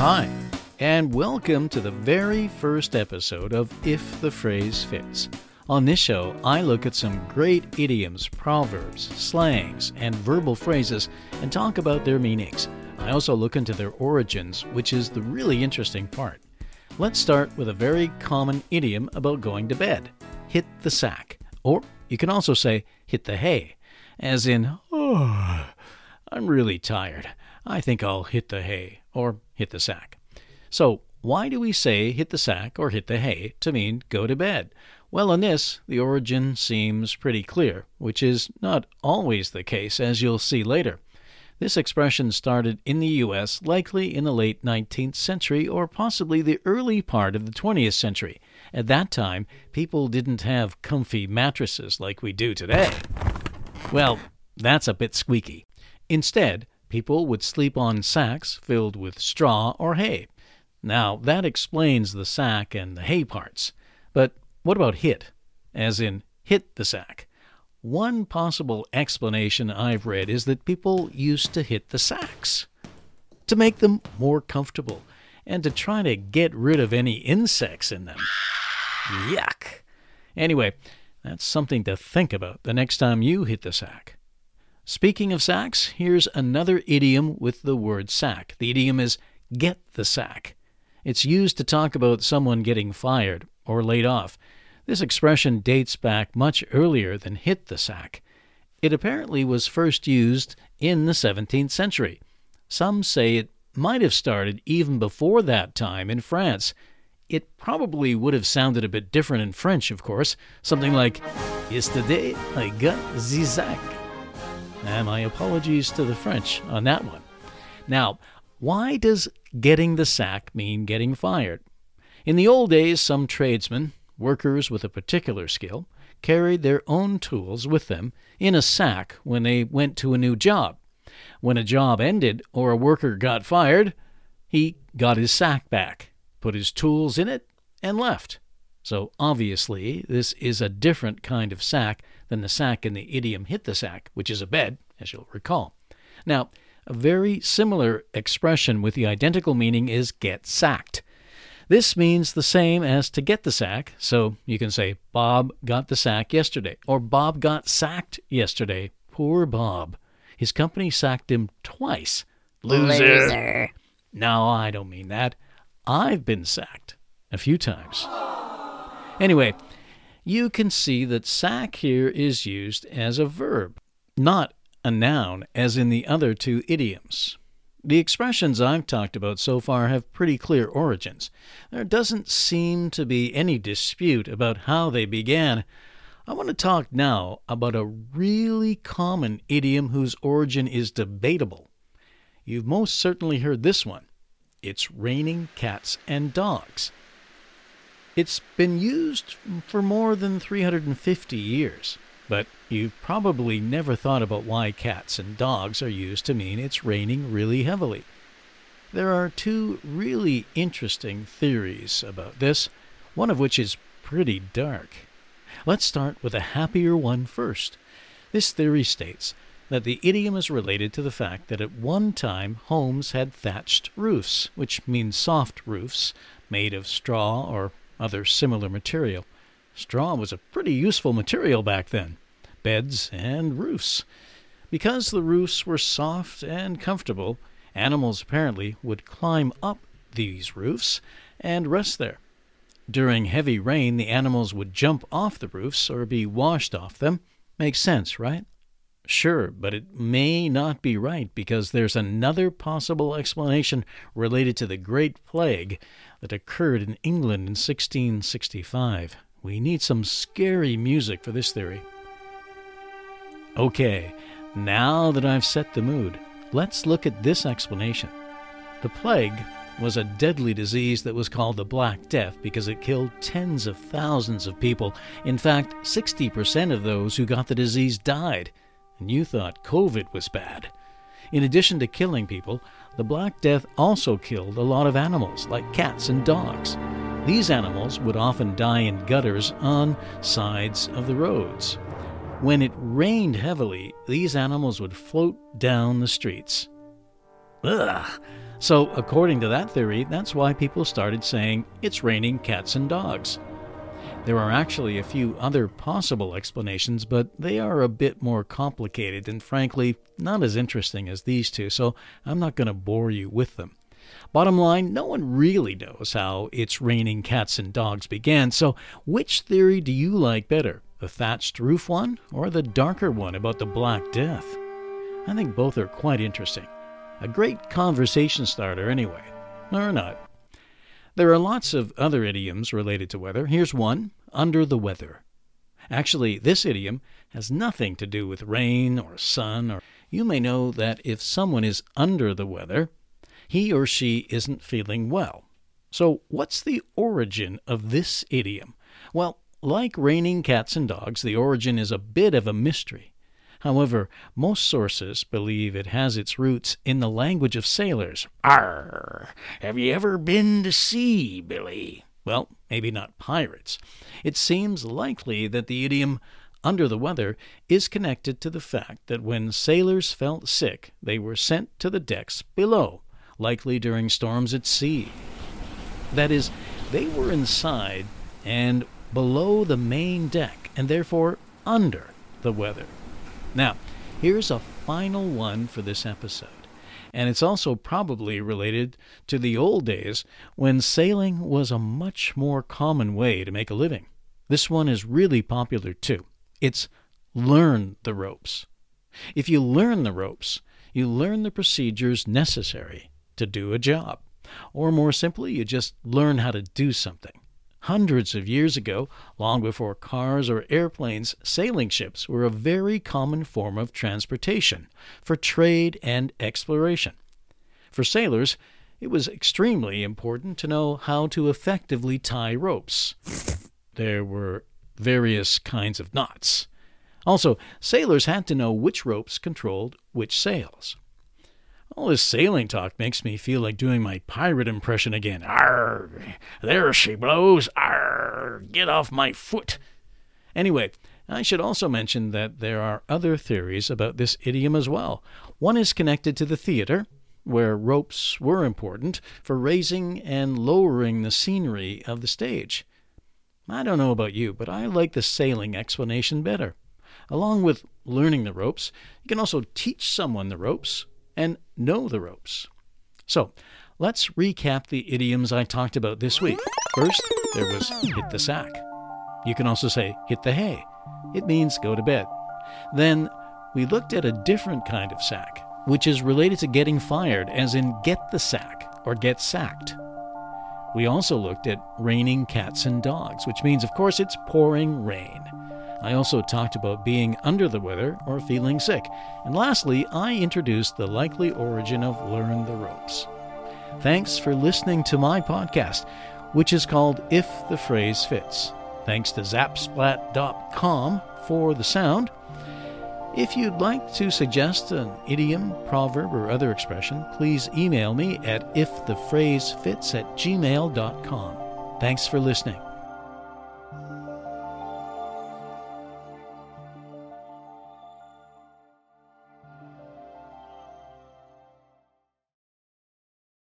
Hi, and welcome to the very first episode of If the Phrase Fits. On this show, I look at some great idioms, proverbs, slangs, and verbal phrases and talk about their meanings. I also look into their origins, which is the really interesting part. Let's start with a very common idiom about going to bed hit the sack. Or you can also say hit the hay, as in, oh, I'm really tired. I think I'll hit the hay, or hit the sack. So, why do we say hit the sack or hit the hay to mean go to bed? Well, in this, the origin seems pretty clear, which is not always the case, as you'll see later. This expression started in the U.S. likely in the late 19th century or possibly the early part of the 20th century. At that time, people didn't have comfy mattresses like we do today. Well, that's a bit squeaky. Instead, people would sleep on sacks filled with straw or hay. Now, that explains the sack and the hay parts. But what about hit? As in, hit the sack. One possible explanation I've read is that people used to hit the sacks to make them more comfortable and to try to get rid of any insects in them. Yuck! Anyway, that's something to think about the next time you hit the sack. Speaking of sacks, here's another idiom with the word sack. The idiom is get the sack. It's used to talk about someone getting fired or laid off. This expression dates back much earlier than hit the sack. It apparently was first used in the 17th century. Some say it might have started even before that time in France. It probably would have sounded a bit different in French, of course, something like, Yesterday I got the sack. And my apologies to the French on that one. Now, why does getting the sack mean getting fired? In the old days, some tradesmen, workers with a particular skill, carried their own tools with them in a sack when they went to a new job. When a job ended or a worker got fired, he got his sack back, put his tools in it, and left. So obviously, this is a different kind of sack than the sack in the idiom hit the sack, which is a bed, as you'll recall. Now, a very similar expression with the identical meaning is get sacked. This means the same as to get the sack, so you can say Bob got the sack yesterday, or Bob got sacked yesterday. Poor Bob. His company sacked him twice. Loser. Loser. No, I don't mean that. I've been sacked a few times. Anyway, you can see that sack here is used as a verb, not a noun as in the other two idioms. The expressions I've talked about so far have pretty clear origins. There doesn't seem to be any dispute about how they began. I want to talk now about a really common idiom whose origin is debatable. You've most certainly heard this one it's raining cats and dogs. It's been used for more than 350 years. But you've probably never thought about why cats and dogs are used to mean it's raining really heavily. There are two really interesting theories about this, one of which is pretty dark. Let's start with a happier one first. This theory states that the idiom is related to the fact that at one time homes had thatched roofs, which means soft roofs made of straw or other similar material. Straw was a pretty useful material back then beds and roofs. Because the roofs were soft and comfortable, animals apparently would climb up these roofs and rest there. During heavy rain, the animals would jump off the roofs or be washed off them. Makes sense, right? Sure, but it may not be right because there's another possible explanation related to the Great Plague that occurred in England in 1665. We need some scary music for this theory. Okay, now that I've set the mood, let's look at this explanation. The plague was a deadly disease that was called the Black Death because it killed tens of thousands of people. In fact, 60% of those who got the disease died. And you thought COVID was bad. In addition to killing people, the Black Death also killed a lot of animals, like cats and dogs. These animals would often die in gutters on sides of the roads. When it rained heavily, these animals would float down the streets. Ugh. So, according to that theory, that's why people started saying it's raining cats and dogs. There are actually a few other possible explanations, but they are a bit more complicated and frankly not as interesting as these two, so I'm not going to bore you with them. Bottom line, no one really knows how It's Raining Cats and Dogs began, so which theory do you like better? The thatched roof one or the darker one about the Black Death? I think both are quite interesting. A great conversation starter, anyway. Or not. There are lots of other idioms related to weather. Here's one under the weather. Actually, this idiom has nothing to do with rain or sun, or you may know that if someone is under the weather, he or she isn't feeling well. So, what's the origin of this idiom? Well, like raining cats and dogs, the origin is a bit of a mystery. However, most sources believe it has its roots in the language of sailors. Arr! Have you ever been to sea, Billy? Well, maybe not pirates. It seems likely that the idiom under the weather is connected to the fact that when sailors felt sick, they were sent to the decks below, likely during storms at sea. That is, they were inside and below the main deck, and therefore under the weather. Now, here's a final one for this episode. And it's also probably related to the old days when sailing was a much more common way to make a living. This one is really popular too. It's learn the ropes. If you learn the ropes, you learn the procedures necessary to do a job. Or more simply, you just learn how to do something. Hundreds of years ago, long before cars or airplanes, sailing ships were a very common form of transportation for trade and exploration. For sailors, it was extremely important to know how to effectively tie ropes. There were various kinds of knots. Also, sailors had to know which ropes controlled which sails. All this sailing talk makes me feel like doing my pirate impression again. Arr! There she blows! Arr! Get off my foot! Anyway, I should also mention that there are other theories about this idiom as well. One is connected to the theater, where ropes were important for raising and lowering the scenery of the stage. I don't know about you, but I like the sailing explanation better. Along with learning the ropes, you can also teach someone the ropes and know the ropes. So, let's recap the idioms I talked about this week. First, there was hit the sack. You can also say hit the hay. It means go to bed. Then, we looked at a different kind of sack, which is related to getting fired, as in get the sack or get sacked. We also looked at raining cats and dogs, which means, of course, it's pouring rain. I also talked about being under the weather or feeling sick. And lastly, I introduced the likely origin of Learn the Ropes. Thanks for listening to my podcast, which is called If the Phrase Fits. Thanks to zapsplat.com for the sound. If you'd like to suggest an idiom, proverb, or other expression, please email me at ifthephrasefits at gmail.com. Thanks for listening.